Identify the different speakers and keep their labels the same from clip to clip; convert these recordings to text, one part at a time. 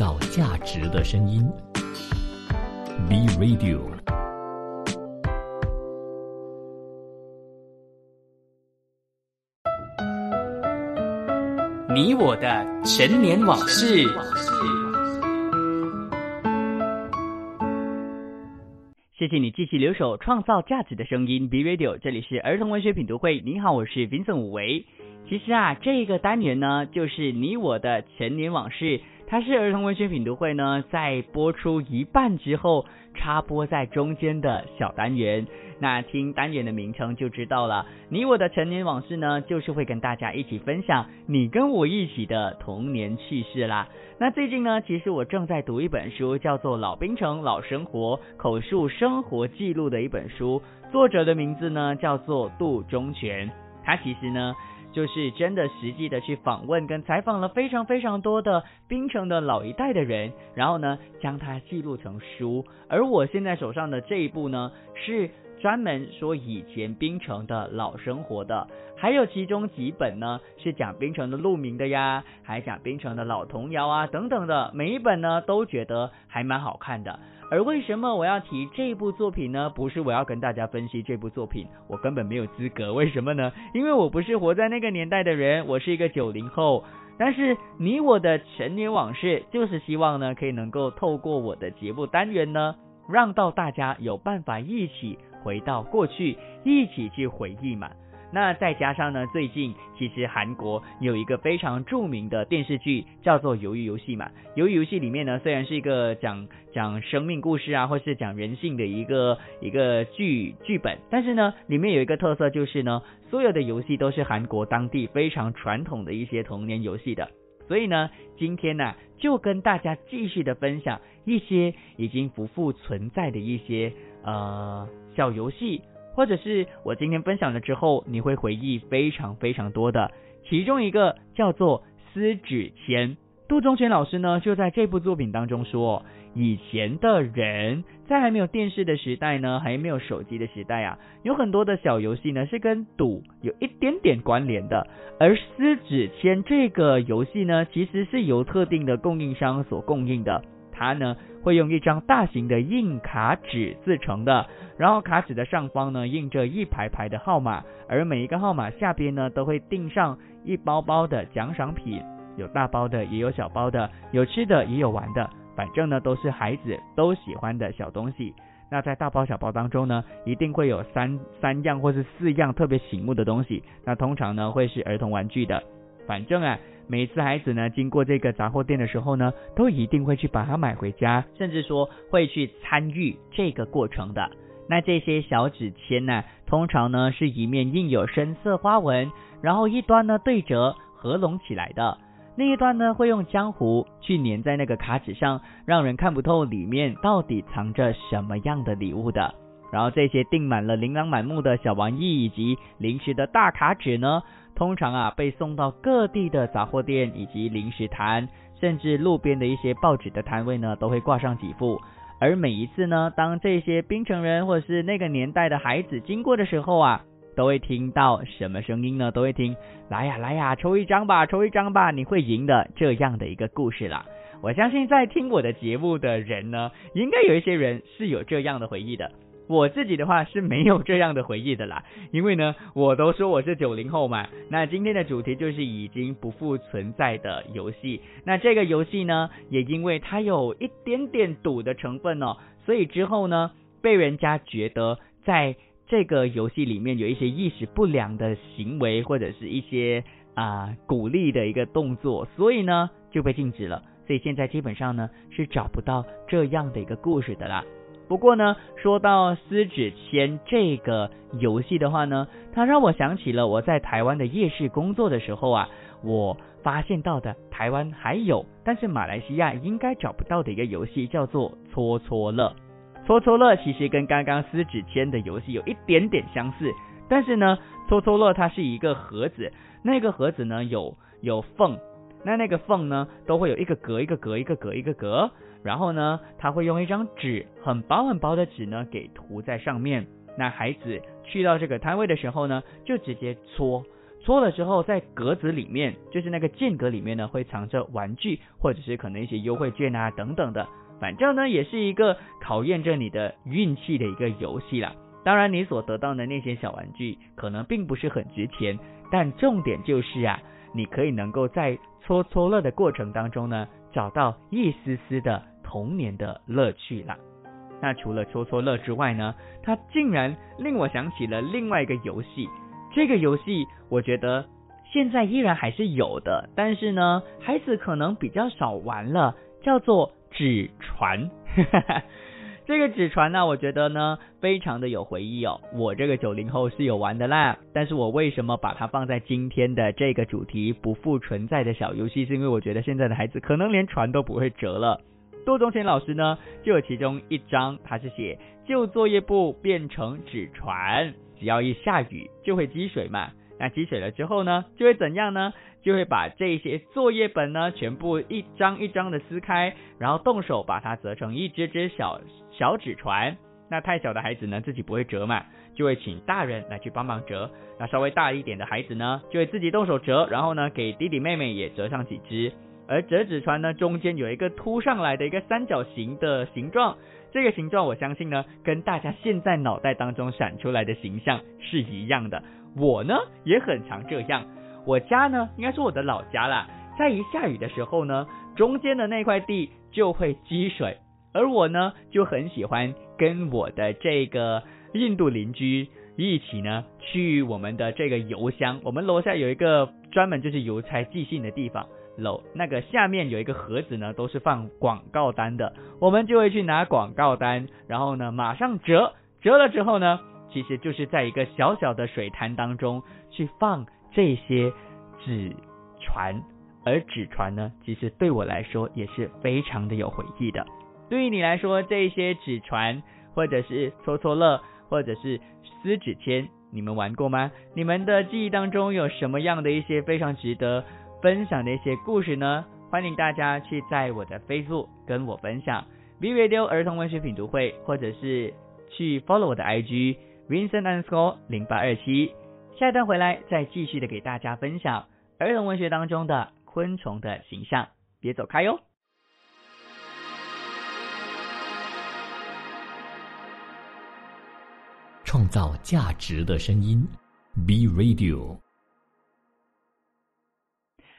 Speaker 1: 造价值的声音，B Radio。
Speaker 2: 你我的陈年往事。谢谢你继续留守创造价值的声音，B Radio，这里是儿童文学品读会。你好，我是 Vincent 武维。其实啊，这个单元呢，就是你我的陈年往事。它是儿童文学品读会呢，在播出一半之后插播在中间的小单元。那听单元的名称就知道了，你我的陈年往事呢，就是会跟大家一起分享你跟我一起的童年趣事啦。那最近呢，其实我正在读一本书，叫做《老冰城老生活口述生活记录》的一本书，作者的名字呢叫做杜忠全。他其实呢。就是真的实际的去访问跟采访了非常非常多的槟城的老一代的人，然后呢将它记录成书。而我现在手上的这一部呢，是专门说以前槟城的老生活的，还有其中几本呢是讲槟城的路名的呀，还讲槟城的老童谣啊等等的，每一本呢都觉得还蛮好看的。而为什么我要提这部作品呢？不是我要跟大家分析这部作品，我根本没有资格。为什么呢？因为我不是活在那个年代的人，我是一个九零后。但是你我的陈年往事，就是希望呢，可以能够透过我的节目单元呢，让到大家有办法一起回到过去，一起去回忆嘛。那再加上呢，最近其实韩国有一个非常著名的电视剧叫做《鱿鱼游戏》嘛。鱿鱼游戏里面呢，虽然是一个讲讲生命故事啊，或是讲人性的一个一个剧剧本，但是呢，里面有一个特色就是呢，所有的游戏都是韩国当地非常传统的一些童年游戏的。所以呢，今天呢，就跟大家继续的分享一些已经不复存在的一些呃小游戏。或者是我今天分享了之后，你会回忆非常非常多的。其中一个叫做撕纸签。杜忠全老师呢，就在这部作品当中说，以前的人在还没有电视的时代呢，还没有手机的时代啊，有很多的小游戏呢是跟赌有一点点关联的。而撕纸签这个游戏呢，其实是由特定的供应商所供应的。它呢会用一张大型的硬卡纸制成的，然后卡纸的上方呢印着一排排的号码，而每一个号码下边呢都会钉上一包包的奖赏品，有大包的也有小包的，有吃的也有玩的，反正呢都是孩子都喜欢的小东西。那在大包小包当中呢，一定会有三三样或是四样特别醒目的东西，那通常呢会是儿童玩具的，反正啊。每次孩子呢经过这个杂货店的时候呢，都一定会去把它买回家，甚至说会去参与这个过程的。那这些小纸签呢，通常呢是一面印有深色花纹，然后一端呢对折合拢起来的，另一端呢会用浆糊去粘在那个卡纸上，让人看不透里面到底藏着什么样的礼物的。然后这些订满了琳琅满目的小玩意以及零食的大卡纸呢。通常啊，被送到各地的杂货店以及零食摊，甚至路边的一些报纸的摊位呢，都会挂上几副。而每一次呢，当这些槟城人或者是那个年代的孩子经过的时候啊，都会听到什么声音呢？都会听来呀来呀，抽一张吧，抽一张吧，你会赢的这样的一个故事啦。我相信在听我的节目的人呢，应该有一些人是有这样的回忆的。我自己的话是没有这样的回忆的啦，因为呢，我都说我是九零后嘛。那今天的主题就是已经不复存在的游戏。那这个游戏呢，也因为它有一点点赌的成分哦，所以之后呢，被人家觉得在这个游戏里面有一些意识不良的行为，或者是一些啊鼓励的一个动作，所以呢就被禁止了。所以现在基本上呢是找不到这样的一个故事的啦。不过呢，说到撕纸签这个游戏的话呢，它让我想起了我在台湾的夜市工作的时候啊，我发现到的台湾还有，但是马来西亚应该找不到的一个游戏，叫做搓搓乐。搓搓乐其实跟刚刚撕纸签的游戏有一点点相似，但是呢，搓搓乐它是一个盒子，那个盒子呢有有缝，那那个缝呢都会有一个格一个格一个格一个格。然后呢，他会用一张纸，很薄很薄的纸呢，给涂在上面。那孩子去到这个摊位的时候呢，就直接搓，搓了之后，在格子里面，就是那个间隔里面呢，会藏着玩具，或者是可能一些优惠券啊等等的。反正呢，也是一个考验着你的运气的一个游戏啦。当然，你所得到的那些小玩具可能并不是很值钱，但重点就是啊，你可以能够在搓搓乐的过程当中呢，找到一丝丝的童年的乐趣啦。那除了搓搓乐之外呢，它竟然令我想起了另外一个游戏。这个游戏我觉得现在依然还是有的，但是呢，孩子可能比较少玩了，叫做纸船。这个纸船呢，我觉得呢非常的有回忆哦。我这个九零后是有玩的啦，但是我为什么把它放在今天的这个主题不复存在的小游戏？是因为我觉得现在的孩子可能连船都不会折了。杜忠贤老师呢，就有其中一张，他是写旧作业簿变成纸船，只要一下雨就会积水嘛。那积水了之后呢，就会怎样呢？就会把这些作业本呢，全部一张一张的撕开，然后动手把它折成一只只小小纸船。那太小的孩子呢，自己不会折嘛，就会请大人来去帮忙折。那稍微大一点的孩子呢，就会自己动手折，然后呢，给弟弟妹妹也折上几只。而折纸船呢，中间有一个凸上来的一个三角形的形状，这个形状我相信呢，跟大家现在脑袋当中闪出来的形象是一样的。我呢也很常这样，我家呢应该是我的老家啦，在一下雨的时候呢，中间的那块地就会积水，而我呢就很喜欢跟我的这个印度邻居一起呢去我们的这个邮箱，我们楼下有一个专门就是邮差寄信的地方。楼那个下面有一个盒子呢，都是放广告单的，我们就会去拿广告单，然后呢马上折，折了之后呢，其实就是在一个小小的水潭当中去放这些纸船，而纸船呢，其实对我来说也是非常的有回忆的。对于你来说，这些纸船或者是搓搓乐或者是撕纸签，你们玩过吗？你们的记忆当中有什么样的一些非常值得？分享的一些故事呢，欢迎大家去在我的 Facebook 跟我分享 V Radio 儿童文学品读会，或者是去 follow 我的 IG Vincent and School 零八二七。下一段回来再继续的给大家分享儿童文学当中的昆虫的形象，别走开哟。
Speaker 1: 创造价值的声音，B Radio。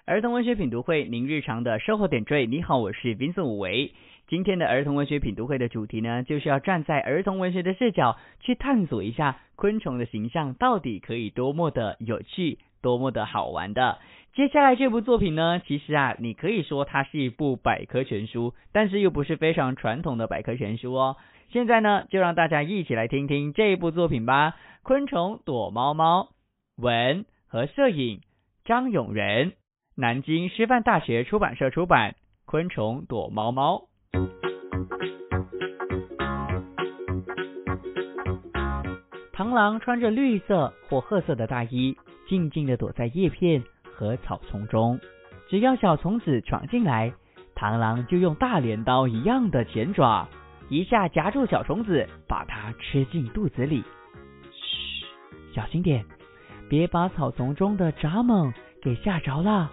Speaker 2: 儿童文学品读会，您日常的生活点缀。你好，我是 Vincent 武维。今天的儿童文学品读会的主题呢，就是要站在儿童文学的视角去探索一下昆虫的形象到底可以多么的有趣，多么的好玩的。接下来这部作品呢，其实啊，你可以说它是一部百科全书，但是又不是非常传统的百科全书哦。现在呢，就让大家一起来听听这部作品吧。昆虫躲猫猫，文和摄影张永仁。南京师范大学出版社出版《昆虫躲猫猫》。螳螂穿着绿色或褐色的大衣，静静地躲在叶片和草丛中。只要小虫子闯进来，螳螂就用大镰刀一样的前爪，一下夹住小虫子，把它吃进肚子里。嘘，小心点，别把草丛中的蚱蜢给吓着了。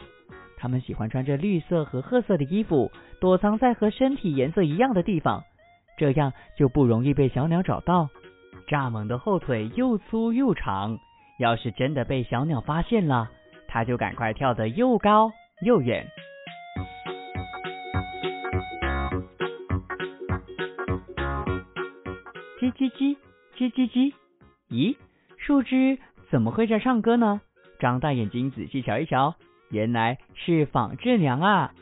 Speaker 2: 它们喜欢穿着绿色和褐色的衣服，躲藏在和身体颜色一样的地方，这样就不容易被小鸟找到。蚱蜢的后腿又粗又长，要是真的被小鸟发现了，它就赶快跳得又高又远。叽叽叽，叽叽叽，咦，树枝怎么会在唱歌呢？张大眼睛仔细瞧一瞧。原来是纺织娘啊！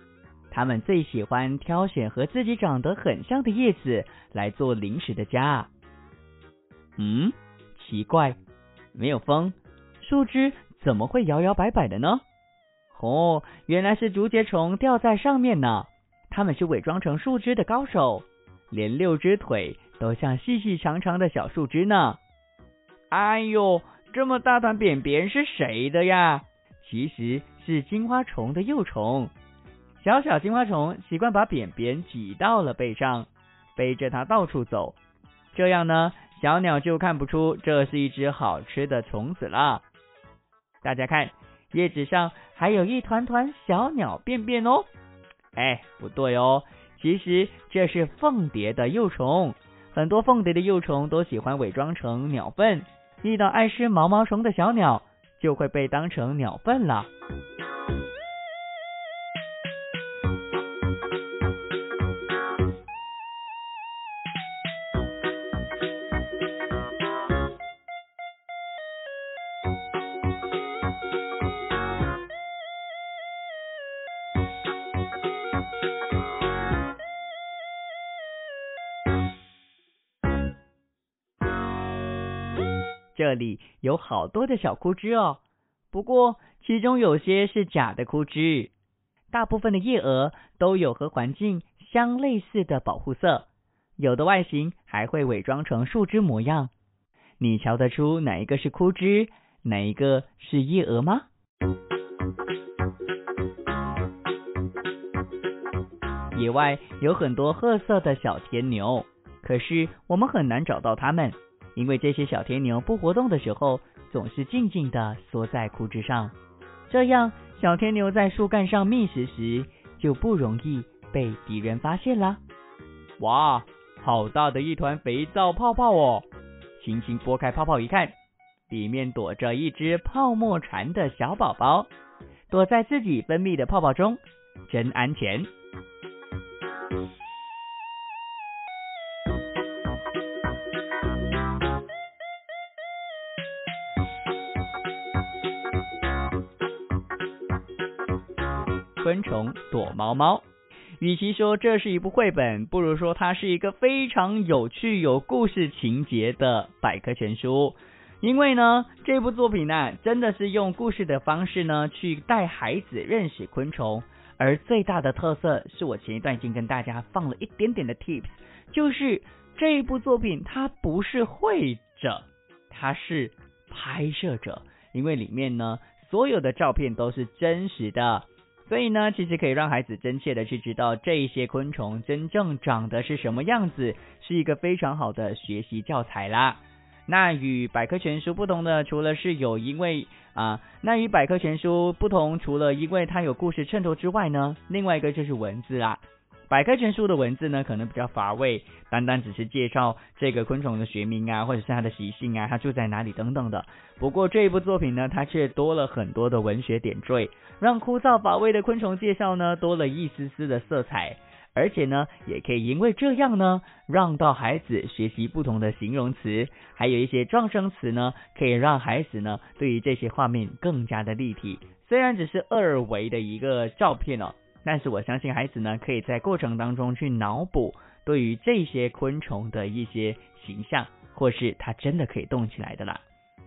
Speaker 2: 他们最喜欢挑选和自己长得很像的叶子来做临时的家。嗯，奇怪，没有风，树枝怎么会摇摇摆摆的呢？哦，原来是竹节虫掉在上面呢。他们是伪装成树枝的高手，连六只腿都像细细长长的小树枝呢。哎呦，这么大团扁扁是谁的呀？其实。是金花虫的幼虫，小小金花虫习惯把扁扁挤到了背上，背着它到处走，这样呢，小鸟就看不出这是一只好吃的虫子了。大家看，叶子上还有一团团小鸟便便哦。哎，不对哦，其实这是凤蝶的幼虫。很多凤蝶的幼虫都喜欢伪装成鸟粪，遇到爱吃毛毛虫的小鸟，就会被当成鸟粪了。这里有好多的小枯枝哦，不过其中有些是假的枯枝。大部分的叶蛾都有和环境相类似的保护色，有的外形还会伪装成树枝模样。你瞧得出哪一个是枯枝，哪一个是叶蛾吗？野外有很多褐色的小田牛，可是我们很难找到它们。因为这些小天牛不活动的时候，总是静静地缩在枯枝上，这样小天牛在树干上觅食时就不容易被敌人发现啦。哇，好大的一团肥皂泡泡哦！轻轻拨开泡泡一看，里面躲着一只泡沫蝉的小宝宝，躲在自己分泌的泡泡中，真安全。虫躲猫猫，与其说这是一部绘本，不如说它是一个非常有趣、有故事情节的百科全书。因为呢，这部作品呢，真的是用故事的方式呢，去带孩子认识昆虫。而最大的特色，是我前一段已经跟大家放了一点点的 tips，就是这一部作品它不是绘者，它是拍摄者，因为里面呢，所有的照片都是真实的。所以呢，其实可以让孩子真切的去知道这一些昆虫真正长得是什么样子，是一个非常好的学习教材啦。那与百科全书不同的，除了是有因为啊，那与百科全书不同，除了因为它有故事衬托之外呢，另外一个就是文字啦。百科全书的文字呢，可能比较乏味，单单只是介绍这个昆虫的学名啊，或者是它的习性啊，它住在哪里等等的。不过这一部作品呢，它却多了很多的文学点缀，让枯燥乏味的昆虫介绍呢，多了一丝丝的色彩。而且呢，也可以因为这样呢，让到孩子学习不同的形容词，还有一些状声词呢，可以让孩子呢，对于这些画面更加的立体。虽然只是二维的一个照片哦。但是我相信孩子呢，可以在过程当中去脑补对于这些昆虫的一些形象，或是它真的可以动起来的啦。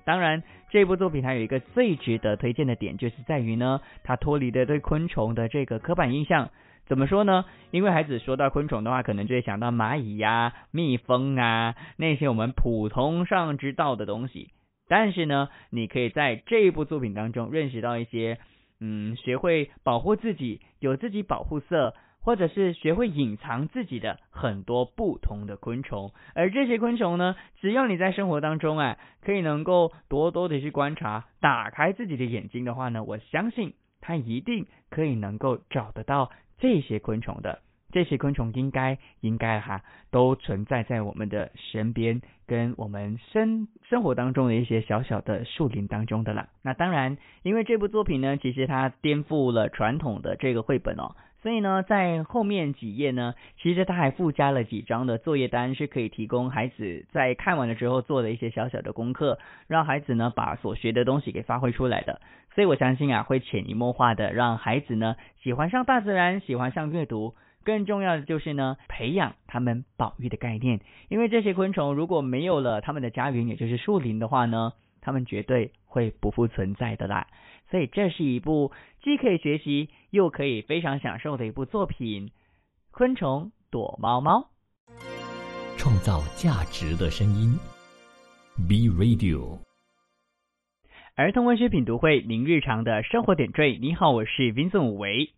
Speaker 2: 当然，这部作品还有一个最值得推荐的点，就是在于呢，它脱离的对昆虫的这个刻板印象。怎么说呢？因为孩子说到昆虫的话，可能就会想到蚂蚁呀、蜜蜂啊那些我们普通上知道的东西。但是呢，你可以在这一部作品当中认识到一些。嗯，学会保护自己，有自己保护色，或者是学会隐藏自己的很多不同的昆虫。而这些昆虫呢，只要你在生活当中啊，可以能够多多的去观察，打开自己的眼睛的话呢，我相信它一定可以能够找得到这些昆虫的。这些昆虫应该应该哈都存在在我们的身边，跟我们生生活当中的一些小小的树林当中的啦。那当然，因为这部作品呢，其实它颠覆了传统的这个绘本哦，所以呢，在后面几页呢，其实它还附加了几张的作业单，是可以提供孩子在看完了之后做的一些小小的功课，让孩子呢把所学的东西给发挥出来的。所以我相信啊，会潜移默化的让孩子呢喜欢上大自然，喜欢上阅读。更重要的就是呢，培养他们保育的概念，因为这些昆虫如果没有了他们的家园，也就是树林的话呢，它们绝对会不复存在的啦。所以这是一部既可以学习又可以非常享受的一部作品，《昆虫躲猫猫》，
Speaker 1: 创造价值的声音，B Radio，
Speaker 2: 儿童文学品读会，您日常的生活点缀。你好，我是 Vincent 武维。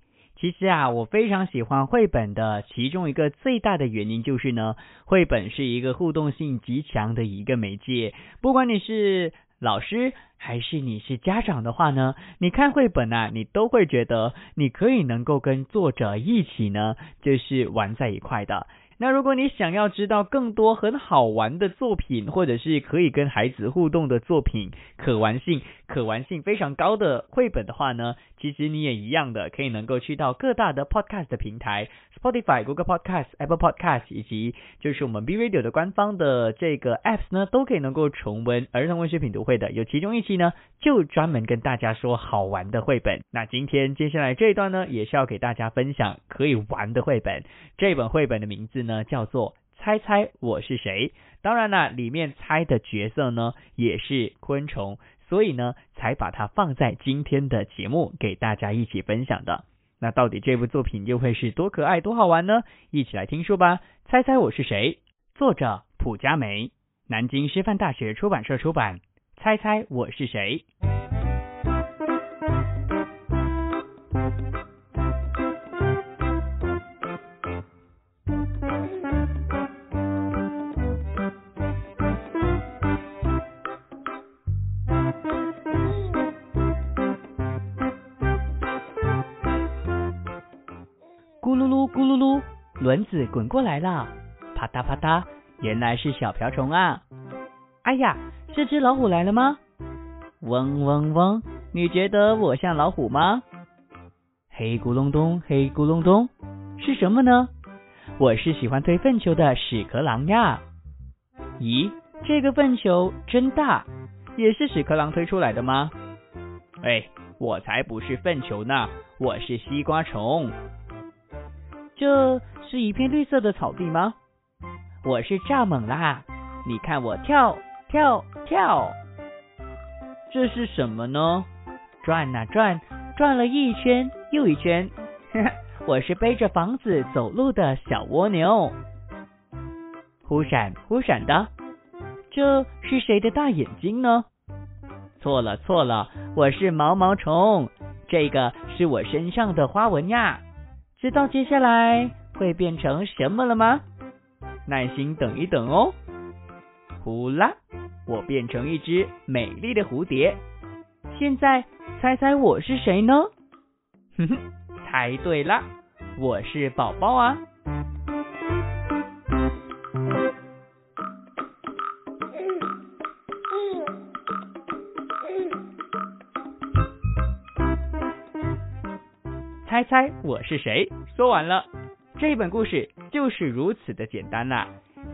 Speaker 2: 其实啊，我非常喜欢绘本的其中一个最大的原因就是呢，绘本是一个互动性极强的一个媒介。不管你是老师还是你是家长的话呢，你看绘本啊，你都会觉得你可以能够跟作者一起呢，就是玩在一块的。那如果你想要知道更多很好玩的作品，或者是可以跟孩子互动的作品，可玩性可玩性非常高的绘本的话呢，其实你也一样的可以能够去到各大的 podcast 平台，Spotify、Google Podcast、Apple Podcast，以及就是我们 B Radio 的官方的这个 apps 呢，都可以能够重温儿童文学品读会的。有其中一期呢，就专门跟大家说好玩的绘本。那今天接下来这一段呢，也是要给大家分享可以玩的绘本。这本绘本的名字呢？叫做猜猜我是谁？当然了，里面猜的角色呢也是昆虫，所以呢才把它放在今天的节目给大家一起分享的。那到底这部作品又会是多可爱、多好玩呢？一起来听书吧！猜猜我是谁？作者蒲佳梅，南京师范大学出版社出版。猜猜我是谁？蚊子滚过来了，啪嗒啪嗒，原来是小瓢虫啊！哎呀，这只老虎来了吗？嗡嗡嗡，你觉得我像老虎吗？黑咕隆咚，黑咕隆咚，是什么呢？我是喜欢推粪球的屎壳郎呀！咦，这个粪球真大，也是屎壳郎推出来的吗？哎，我才不是粪球呢，我是西瓜虫。这。是一片绿色的草地吗？我是蚱蜢啦，你看我跳跳跳，这是什么呢？转啊转，转了一圈又一圈，我是背着房子走路的小蜗牛，忽闪忽闪的，这是谁的大眼睛呢？错了错了，我是毛毛虫，这个是我身上的花纹呀，直到接下来。会变成什么了吗？耐心等一等哦。呼啦，我变成一只美丽的蝴蝶。现在猜猜我是谁呢？哼哼，猜对了，我是宝宝啊。猜猜我是谁？说完了。这本故事就是如此的简单啦。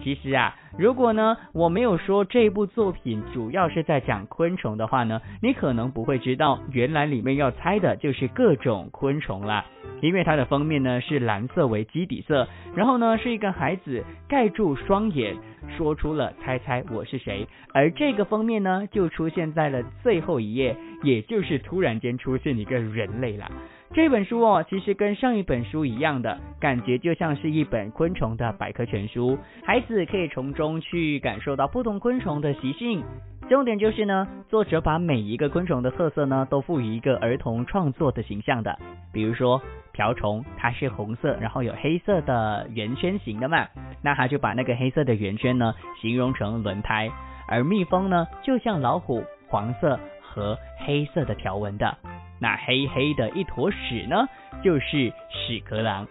Speaker 2: 其实啊，如果呢我没有说这部作品主要是在讲昆虫的话呢，你可能不会知道原来里面要猜的就是各种昆虫啦。因为它的封面呢是蓝色为基底色，然后呢是一个孩子盖住双眼，说出了猜猜我是谁，而这个封面呢就出现在了最后一页，也就是突然间出现一个人类了。这本书哦，其实跟上一本书一样的感觉，就像是一本昆虫的百科全书，孩子可以从中去感受到不同昆虫的习性。重点就是呢，作者把每一个昆虫的特色呢，都赋予一个儿童创作的形象的。比如说瓢虫，它是红色，然后有黑色的圆圈形的嘛，那他就把那个黑色的圆圈呢，形容成轮胎。而蜜蜂呢，就像老虎，黄色和黑色的条纹的。那黑黑的一坨屎呢，就是屎壳郎。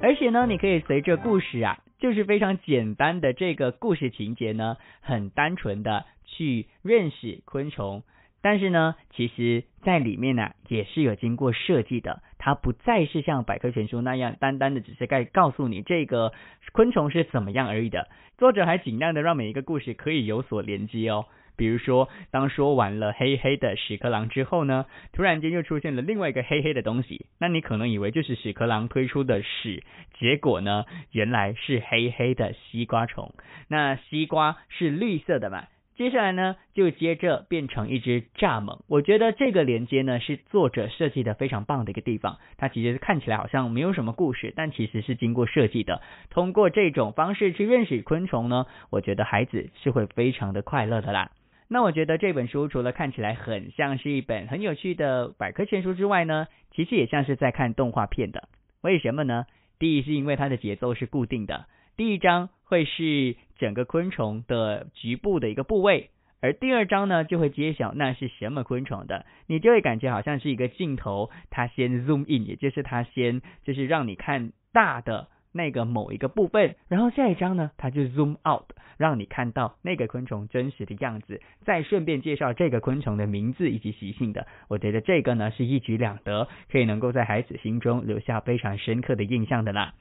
Speaker 2: 而且呢，你可以随着故事啊，就是非常简单的这个故事情节呢，很单纯的去认识昆虫。但是呢，其实在里面呢，也是有经过设计的。它不再是像百科全书那样，单单的只是该告诉你这个昆虫是怎么样而已的。作者还尽量的让每一个故事可以有所连接哦。比如说，当说完了黑黑的屎壳郎之后呢，突然间又出现了另外一个黑黑的东西，那你可能以为就是屎壳郎推出的屎，结果呢，原来是黑黑的西瓜虫。那西瓜是绿色的嘛？接下来呢，就接着变成一只蚱蜢。我觉得这个连接呢，是作者设计的非常棒的一个地方。它其实看起来好像没有什么故事，但其实是经过设计的。通过这种方式去认识昆虫呢，我觉得孩子是会非常的快乐的啦。那我觉得这本书除了看起来很像是一本很有趣的百科全书之外呢，其实也像是在看动画片的。为什么呢？第一是因为它的节奏是固定的，第一章会是整个昆虫的局部的一个部位，而第二章呢就会揭晓那是什么昆虫的，你就会感觉好像是一个镜头，它先 zoom in，也就是它先就是让你看大的。那个某一个部分，然后下一章呢，它就 zoom out，让你看到那个昆虫真实的样子，再顺便介绍这个昆虫的名字以及习性的。我觉得这个呢是一举两得，可以能够在孩子心中留下非常深刻的印象的啦。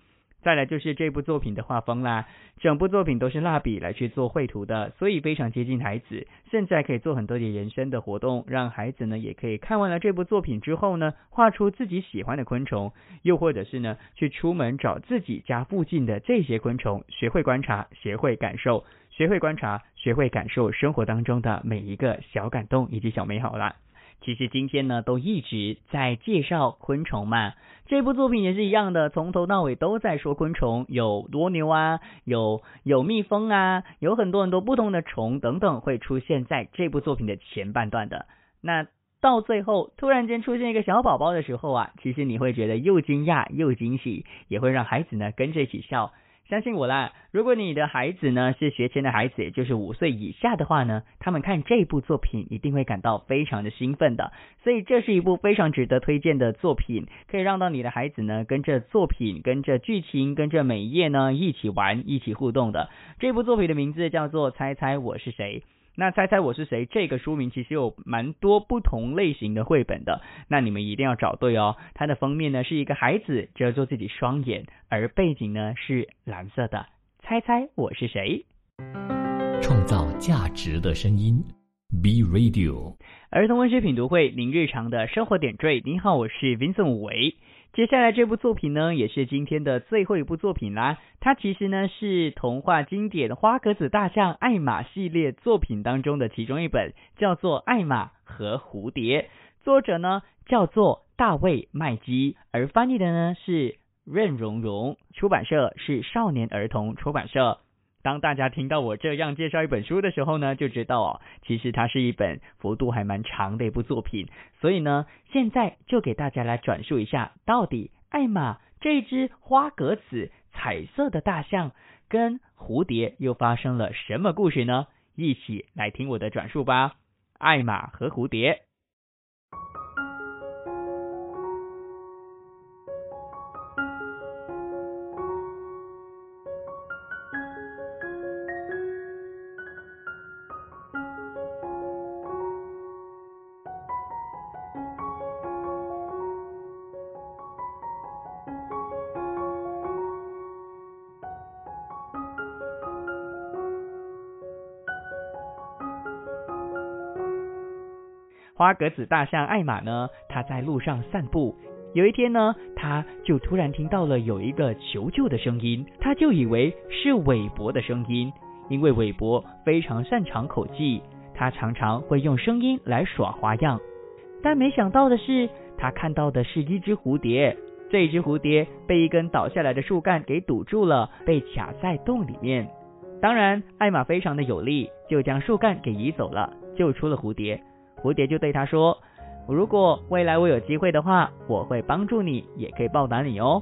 Speaker 2: 再来就是这部作品的画风啦，整部作品都是蜡笔来去做绘图的，所以非常接近孩子，甚至可以做很多的人生的活动，让孩子呢也可以看完了这部作品之后呢，画出自己喜欢的昆虫，又或者是呢去出门找自己家附近的这些昆虫，学会观察，学会感受，学会观察，学会感受生活当中的每一个小感动以及小美好啦。其实今天呢，都一直在介绍昆虫嘛。这部作品也是一样的，从头到尾都在说昆虫，有蜗牛啊，有有蜜蜂啊，有很多很多不同的虫等等会出现在这部作品的前半段的。那到最后突然间出现一个小宝宝的时候啊，其实你会觉得又惊讶又惊喜，也会让孩子呢跟着一起笑。相信我啦，如果你的孩子呢是学前的孩子，就是五岁以下的话呢，他们看这部作品一定会感到非常的兴奋的。所以这是一部非常值得推荐的作品，可以让到你的孩子呢跟着作品、跟着剧情、跟着每一页呢一起玩、一起互动的。这部作品的名字叫做《猜猜我是谁》。那猜猜我是谁？这个书名其实有蛮多不同类型的绘本的，那你们一定要找对哦。它的封面呢是一个孩子遮住自己双眼，而背景呢是蓝色的。猜猜我是谁？
Speaker 1: 创造价值的声音，B Radio。
Speaker 2: 儿童文学品读会，您日常的生活点缀。您好，我是 Vincent 武维。接下来这部作品呢，也是今天的最后一部作品啦。它其实呢是童话经典《花格子大象艾玛》系列作品当中的其中一本，叫做《艾玛和蝴蝶》。作者呢叫做大卫麦基，而翻译的呢是任荣荣，出版社是少年儿童出版社。当大家听到我这样介绍一本书的时候呢，就知道哦，其实它是一本幅度还蛮长的一部作品。所以呢，现在就给大家来转述一下，到底艾玛这只花格子彩色的大象跟蝴蝶又发生了什么故事呢？一起来听我的转述吧。艾玛和蝴蝶。花格子大象艾玛呢，它在路上散步。有一天呢，它就突然听到了有一个求救的声音，它就以为是韦伯的声音，因为韦伯非常擅长口技，他常常会用声音来耍花样。但没想到的是，他看到的是一只蝴蝶，这只蝴蝶被一根倒下来的树干给堵住了，被卡在洞里面。当然，艾玛非常的有力，就将树干给移走了，救出了蝴蝶。蝴蝶就对他说：“如果未来我有机会的话，我会帮助你，也可以报答你哦。”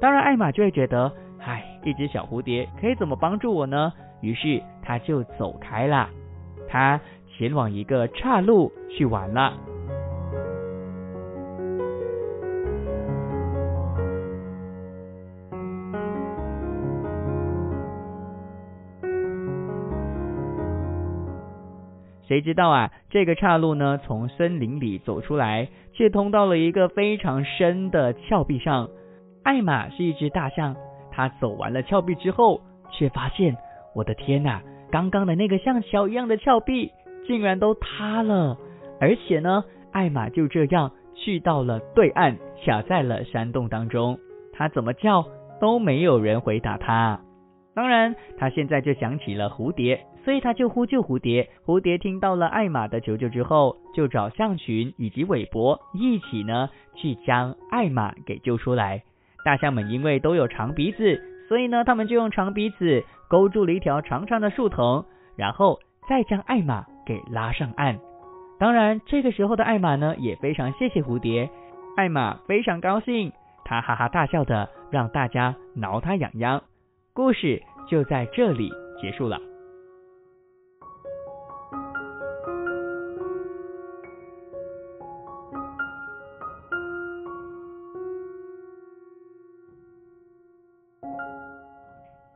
Speaker 2: 当然，艾玛就会觉得，唉，一只小蝴蝶可以怎么帮助我呢？于是他就走开了，他前往一个岔路去玩了。谁知道啊？这个岔路呢，从森林里走出来，却通到了一个非常深的峭壁上。艾玛是一只大象，它走完了峭壁之后，却发现，我的天呐！刚刚的那个像桥一样的峭壁，竟然都塌了。而且呢，艾玛就这样去到了对岸，卡在了山洞当中。他怎么叫都没有人回答他。当然，他现在就想起了蝴蝶。所以他就呼救蝴蝶，蝴蝶听到了艾玛的求救之后，就找象群以及韦伯一起呢去将艾玛给救出来。大象们因为都有长鼻子，所以呢他们就用长鼻子勾住了一条长长的树藤，然后再将艾玛给拉上岸。当然，这个时候的艾玛呢也非常谢谢蝴蝶，艾玛非常高兴，他哈哈大笑的让大家挠他痒痒。故事就在这里结束了。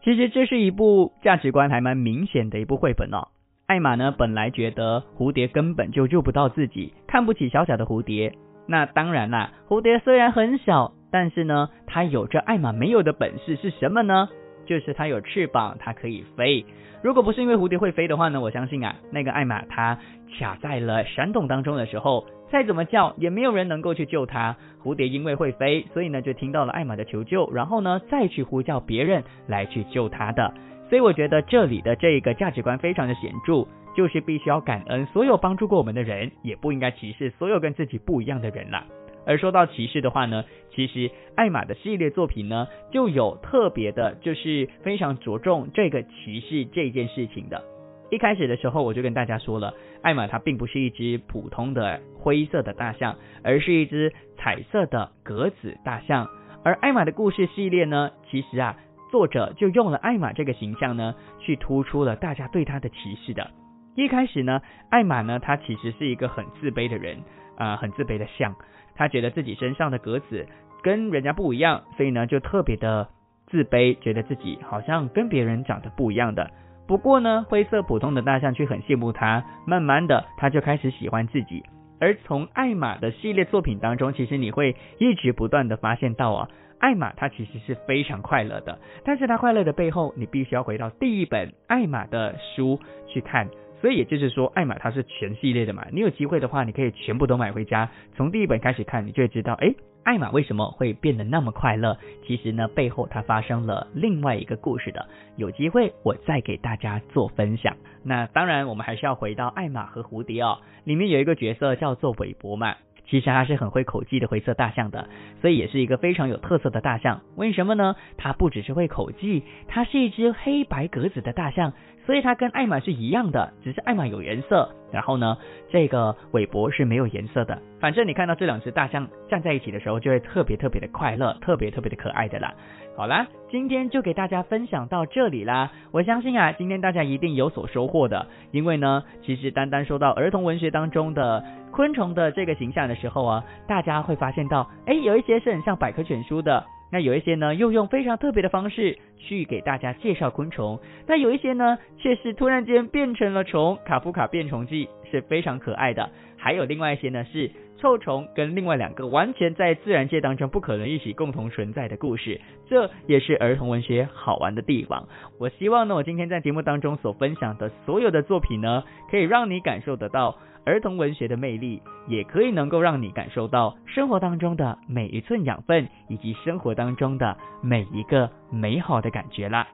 Speaker 2: 其实这是一部价值观还蛮明显的一部绘本哦。艾玛呢，本来觉得蝴蝶根本就救不到自己，看不起小小的蝴蝶。那当然啦，蝴蝶虽然很小，但是呢，它有着艾玛没有的本事是什么呢？就是它有翅膀，它可以飞。如果不是因为蝴蝶会飞的话呢，我相信啊，那个艾玛它卡在了山洞当中的时候，再怎么叫也没有人能够去救它。蝴蝶因为会飞，所以呢就听到了艾玛的求救，然后呢再去呼叫别人来去救它的。所以我觉得这里的这个价值观非常的显著，就是必须要感恩所有帮助过我们的人，也不应该歧视所有跟自己不一样的人了。而说到歧视的话呢，其实艾玛的系列作品呢就有特别的，就是非常着重这个歧视这件事情的。一开始的时候我就跟大家说了，艾玛它并不是一只普通的灰色的大象，而是一只彩色的格子大象。而艾玛的故事系列呢，其实啊。作者就用了艾玛这个形象呢，去突出了大家对他的歧视的。一开始呢，艾玛呢，他其实是一个很自卑的人，啊，很自卑的象。他觉得自己身上的格子跟人家不一样，所以呢，就特别的自卑，觉得自己好像跟别人长得不一样的。不过呢，灰色普通的大象却很羡慕他，慢慢的，他就开始喜欢自己。而从艾玛的系列作品当中，其实你会一直不断的发现到啊。艾玛她其实是非常快乐的，但是她快乐的背后，你必须要回到第一本艾玛的书去看。所以也就是说，艾玛它是全系列的嘛，你有机会的话，你可以全部都买回家，从第一本开始看，你就会知道，哎，艾玛为什么会变得那么快乐？其实呢，背后它发生了另外一个故事的。有机会我再给大家做分享。那当然，我们还是要回到艾玛和蝴蝶哦，里面有一个角色叫做韦伯嘛。其实它是很会口技的灰色大象的，所以也是一个非常有特色的大象。为什么呢？它不只是会口技，它是一只黑白格子的大象，所以它跟艾玛是一样的，只是艾玛有颜色，然后呢，这个韦伯是没有颜色的。反正你看到这两只大象站在一起的时候，就会特别特别的快乐，特别特别的可爱的啦。好啦，今天就给大家分享到这里啦。我相信啊，今天大家一定有所收获的，因为呢，其实单单说到儿童文学当中的昆虫的这个形象的时候啊，大家会发现到，哎，有一些是很像百科全书的，那有一些呢又用非常特别的方式去给大家介绍昆虫，那有一些呢却是突然间变成了虫，卡夫卡变虫记是非常可爱的，还有另外一些呢是。臭虫跟另外两个完全在自然界当中不可能一起共同存在的故事，这也是儿童文学好玩的地方。我希望呢，我今天在节目当中所分享的所有的作品呢，可以让你感受得到儿童文学的魅力，也可以能够让你感受到生活当中的每一寸养分，以及生活当中的每一个美好的感觉啦。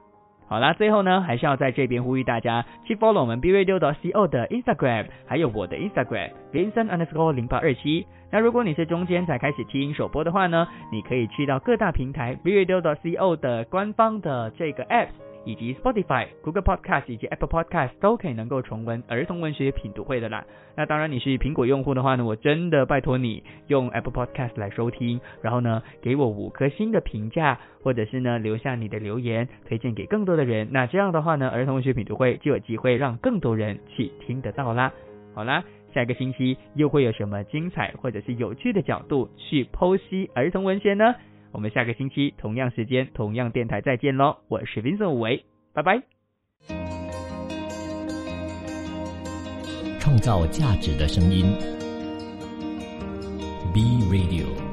Speaker 2: 好啦，最后呢，还是要在这边呼吁大家去 follow 我们 B Radio 的 CO 的 Instagram，还有我的 Instagram Vincent underscore 零八二七。那如果你是中间才开始听首播的话呢，你可以去到各大平台 B Radio 的 CO 的官方的这个 App。以及 Spotify、Google Podcast 以及 Apple Podcast 都可以能够重温儿童文学品读会的啦。那当然你是苹果用户的话呢，我真的拜托你用 Apple Podcast 来收听，然后呢给我五颗星的评价，或者是呢留下你的留言，推荐给更多的人。那这样的话呢，儿童文学品读会就有机会让更多人去听得到啦。好啦，下一个星期又会有什么精彩或者是有趣的角度去剖析儿童文学呢？我们下个星期同样时间、同样电台再见喽！我是 Vincent 吴为，拜拜。
Speaker 1: 创造价值的声音，B Radio。